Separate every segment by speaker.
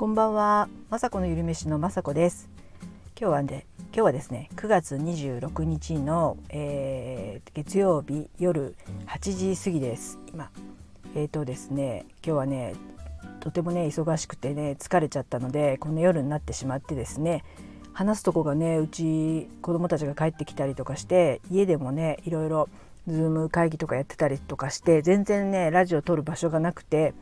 Speaker 1: こんばんは、まさこのゆるめしのまさこです。今日はね、今日はですね、9月26日の、えー、月曜日夜8時過ぎです。今、えっ、ー、とですね、今日はね、とてもね忙しくてね疲れちゃったのでこの夜になってしまってですね話すとこがねうち子供たちが帰ってきたりとかして家でもねいろいろズーム会議とかやってたりとかして全然ねラジオ撮る場所がなくて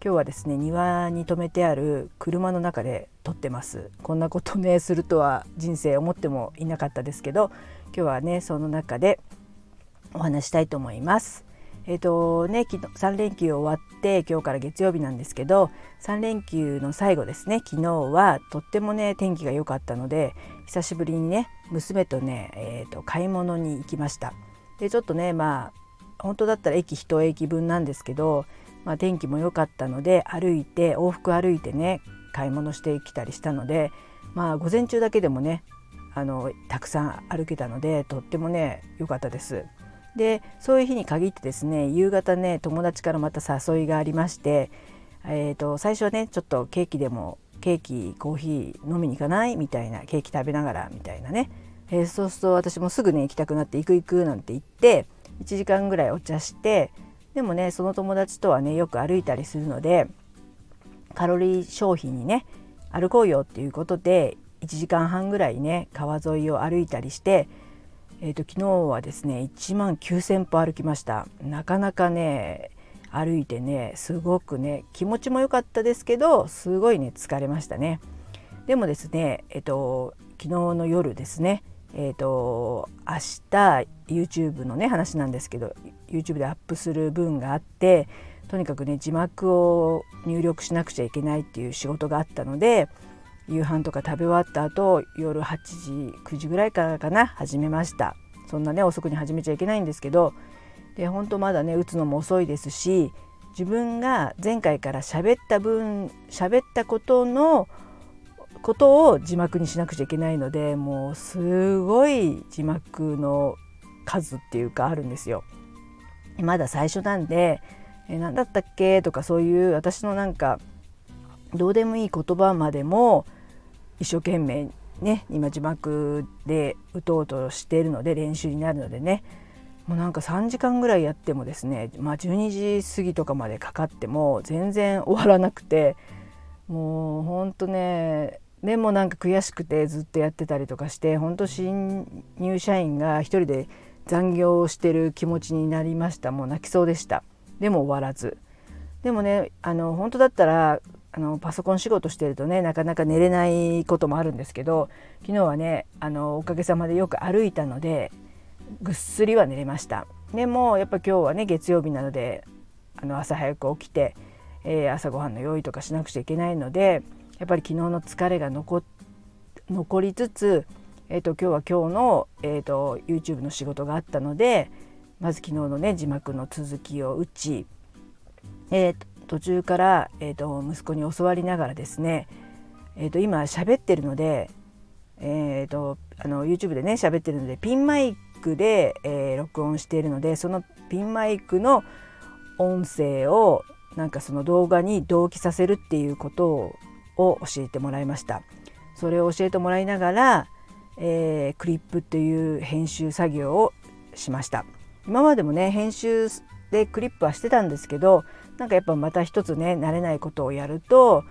Speaker 1: 今日はですね庭に止めてある車の中で撮ってます。こんなことねするとは人生思ってもいなかったですけど今日はねその中でお話したいと思います。えっ、ー、とね昨日3連休終わって今日から月曜日なんですけど3連休の最後ですね昨日はとってもね天気が良かったので久しぶりにね娘とね、えーと買い物に行きました。でちょっとねまあ本当だったら駅1駅分なんですけどまあ、天気も良かったので歩いて往復歩いてね買い物してきたりしたのでまあ午前中だけでもねあのたくさん歩けたのでとってもね良かったです。でそういう日に限ってですね夕方ね友達からまた誘いがありまして、えーと、最初はねちょっとケーキでもケーキコーヒー飲みに行かない？みたいなケーキ食べながらみたいなね、えー、そうすると私もすぐね行きたくなって行く行くなんて言って1時間ぐらいお茶してでもねその友達とはねよく歩いたりするのでカロリー消費にね歩こうよっていうことで1時間半ぐらいね川沿いを歩いたりして、えーと、昨日はですね1万9,000歩歩きました。なかなかね歩いてねすごくね気持ちも良かったですけどすごいね疲れましたね。でもですねえっ、ー、と昨日の夜ですねえーと、明日 YouTube のね話なんですけど YouTube でアップする分があってとにかくね字幕を入力しなくちゃいけないっていう仕事があったので夕飯とか食べ終わった後夜8時9時ぐらいからかな始めました。そんなね遅くに始めちゃいけないんですけどで本当まだね打つのも遅いですし自分が前回から喋った分喋ったことのことを字幕にしなくちゃいけないのでもうすごい字幕の数っていうかあるんですよ。まだ最初なんで「え何だったっけ?」とかそういう私のなんかどうでもいい言葉までも一生懸命ね今字幕で打とうとしているので練習になるのでねもうなんか3時間ぐらいやってもですねまあ12時過ぎとかまでかかっても全然終わらなくてもうほんとねでもなんか悔しくてずっとやってたりとかして本当新入社員が一人で残業をしてる気持ちになりました。もう泣きそうでした。でも終わらず。でもねあの本当だったらあのパソコン仕事してるとねなかなか寝れないこともあるんですけど昨日はねあのおかげさまでよく歩いたのでぐっすりは寝れました。でもやっぱ今日はね月曜日なのであの朝早く起きて、えー、朝ごはんの用意とかしなくちゃいけないのでやっぱり昨日の疲れが残残りつつ、えーと、今日は今日の、えーと、YouTube の仕事があったのでまず昨日のね字幕の続きを打ち、えー、途中から、えー、と息子に教わりながらですね、えー、と今喋ってるので、えー、とあの YouTube でね喋ってるのでピンマイクで、えー、録音しているのでそのピンマイクの音声をなんかその動画に同期させるっていうことをを教えてもらいました。それを教えてもらいながら、えー、クリップという編集作業をしました。今までもね編集でクリップはしてたんですけどなんかやっぱまた一つね慣れないことをやると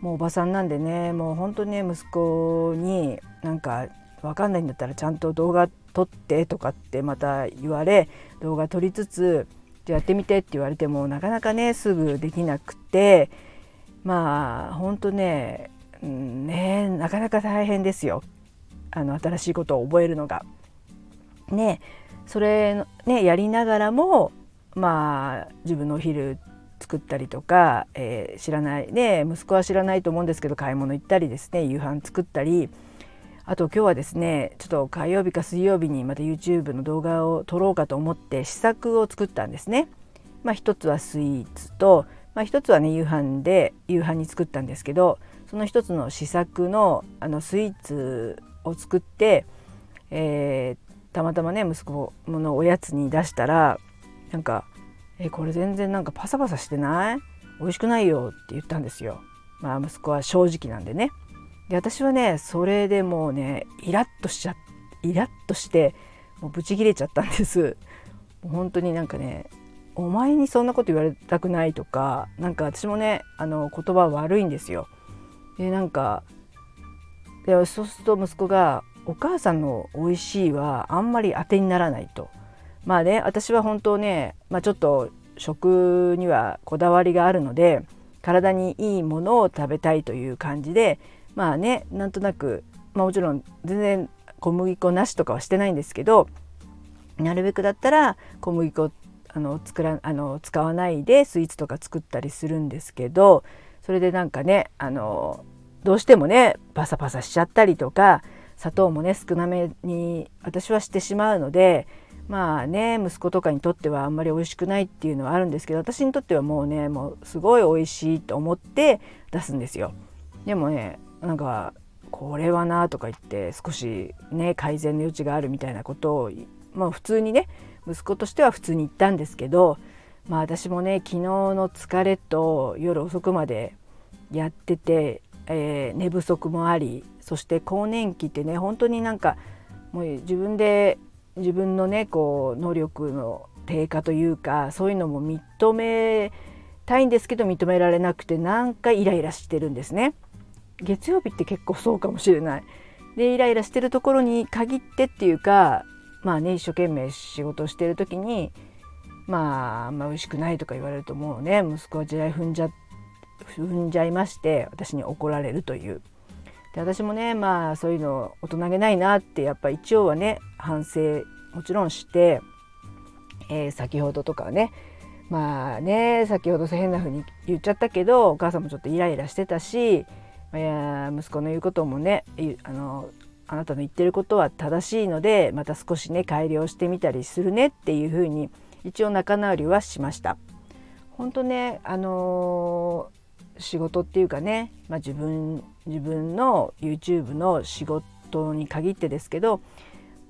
Speaker 1: もうおばさんなんでねもう本当にね息子になんか分かんないんだったらちゃんと動画撮ってとかってまた言われ動画撮りつつじゃあやってみてって言われてもなかなかねすぐできなくてまあ本当ね,、うん、ねなかなか大変ですよあの新しいことを覚えるのが。ねそれねやりながらもまあ自分のお昼作ったりとか、えー、知らないね息子は知らないと思うんですけど買い物行ったりですね夕飯作ったりあと今日はですねちょっと火曜日か水曜日にまた YouTube の動画を撮ろうかと思って試作を作ったんですね。まあ、つはスイーツとまあ、一つはね夕飯で夕飯に作ったんですけどその一つの試作のあのスイーツを作って、えー、たまたまね息子のおやつに出したらなんか「えこれ全然なんかパサパサしてない？美味しくないよ」って言ったんですよ。まあ、息子は正直なんでね。で私はねそれでもうねイラッとしちゃイラッとしてもうブチ切れちゃったんです。本当になんかねお前にそんなこと言われたくないとかなんか私もねあの言葉悪いんですよ。でなんかでそうすると息子が「お母さんの美味しいはあんまり当てにならない」と。まあね私は本当ね、まあ、ちょっと食にはこだわりがあるので体にいいものを食べたいという感じでまあねなんとなく、まあ、もちろん全然小麦粉なしとかはしてないんですけどなるべくだったら小麦粉あの作らあの使わないでスイーツとか作ったりするんですけどそれでなんかねあのどうしてもねパサパサしちゃったりとか砂糖もね少なめに私はしてしまうのでまあね息子とかにとってはあんまり美味しくないっていうのはあるんですけど私にとってはもうねもうすごい美味しいと思って出すんですよ。でもねなんかこれはなとか言って少しね改善の余地があるみたいなことをまあ普通にね息子としては普通に言ったんですけどまあ私もね昨日の疲れと夜遅くまでやってて、えー、寝不足もありそして更年期ってね本当になんかもう自分で自分のねこう能力の低下というかそういうのも認めたいんですけど認められなくてなんかイライラしてるんですね。月曜日って結構そうかもしれない。でイライラしてるところに限ってっていうかまあね一生懸命仕事してる時にまああんま美味しくないとか言われるともうね息子は地雷踏んじゃ踏んじゃいまして私に怒られるという。で私もねまあそういうの大人げないなってやっぱ一応はね反省もちろんして、えー、先ほどとかねまあね先ほど変な風に言っちゃったけどお母さんもちょっとイライラしてたしいや息子の言うこともねあのあなたの言ってることは正しいのでまた少しね改良してみたりするねっていうふうに一応仲直りはしました。本当ねあのー、仕事っていうかね、まあ、自分自分の YouTube の仕事に限ってですけど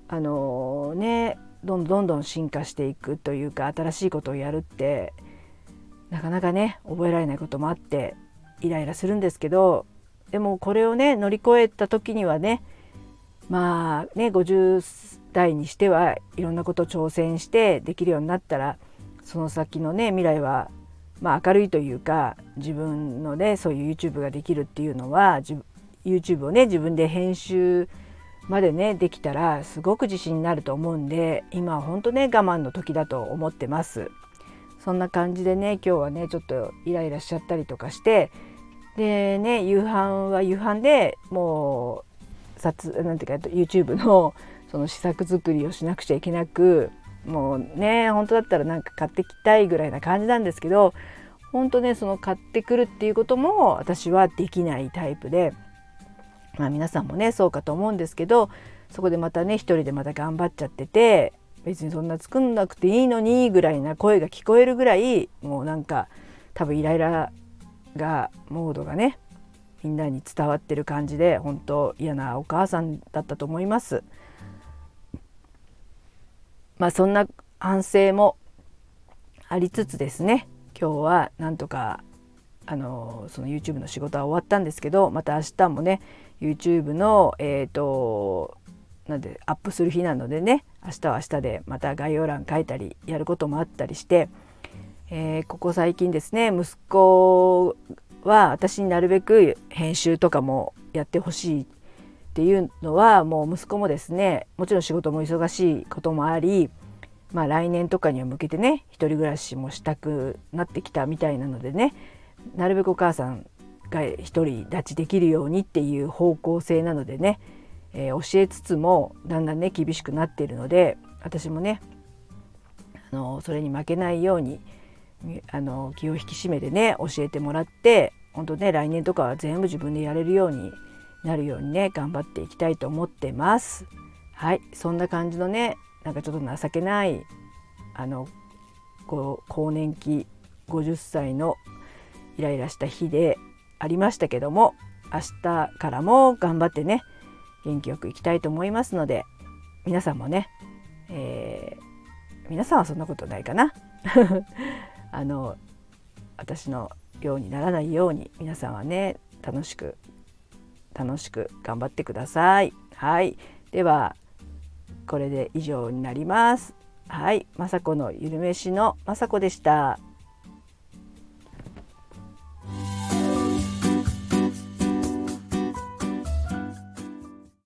Speaker 1: あのー、ねどんどんどん進化していくというか新しいことをやるってなかなかね覚えられないこともあってイライラするんですけどでもこれをね乗り越えた時にはねまあね50代にしてはいろんなことを挑戦してできるようになったらその先のね未来はまあ明るいというか自分のねそういう YouTube ができるっていうのは YouTube をね自分で編集までねできたらすごく自信になると思うんで今は本当ね我慢の時だと思ってます。そんな感じでね今日はねちょっとイライラしちゃったりとかしてでね夕飯は夕飯でもう撮なんていうか YouTube の その試作作りをしなくちゃいけなくもうね本当だったらなんか買ってきたいぐらいな感じなんですけど本当ねその買ってくるっていうことも私はできないタイプでまあ皆さんもねそうかと思うんですけどそこでまたね一人でまた頑張っちゃってて別にそんな作んなくていいのにぐらいな声が聞こえるぐらいもうなんか多分イライラがモードがねみんなに伝わってる感じで本当嫌なお母さんだったと思います。まあそんな反省もありつつですね今日はなんとかあのその YouTube の仕事は終わったんですけどまた明日もね YouTube のえっ、ー、となんでアップする日なのでね明日は明日でまた概要欄書いたりやることもあったりして、えー、ここ最近ですね息子は私になるべく編集とかもやってほしいっていうのはもう息子もですねもちろん仕事も忙しいこともありまあ来年とかには向けてね一人暮らしもしたくなってきたみたいなのでねなるべくお母さんが一人立ちできるようにっていう方向性なのでね、えー、教えつつもだんだんね厳しくなっているので私もねあのそれに負けないようにあの気を引き締めてね教えてもらって本当ね来年とかは全部自分でやれるようになるようにね頑張っていきたいと思ってます。はいそんな感じのねなんかちょっと情けないあのこう更年期50歳のイライラした日でありましたけども明日からも頑張ってね元気よくいきたいと思いますので皆さんもね、えー、皆さんはそんなことないかなあの私のようにならないように皆さんはね楽しく楽しく頑張ってください。はい、ではこれで以上になります。はい、雅子のゆるめしの雅子でした。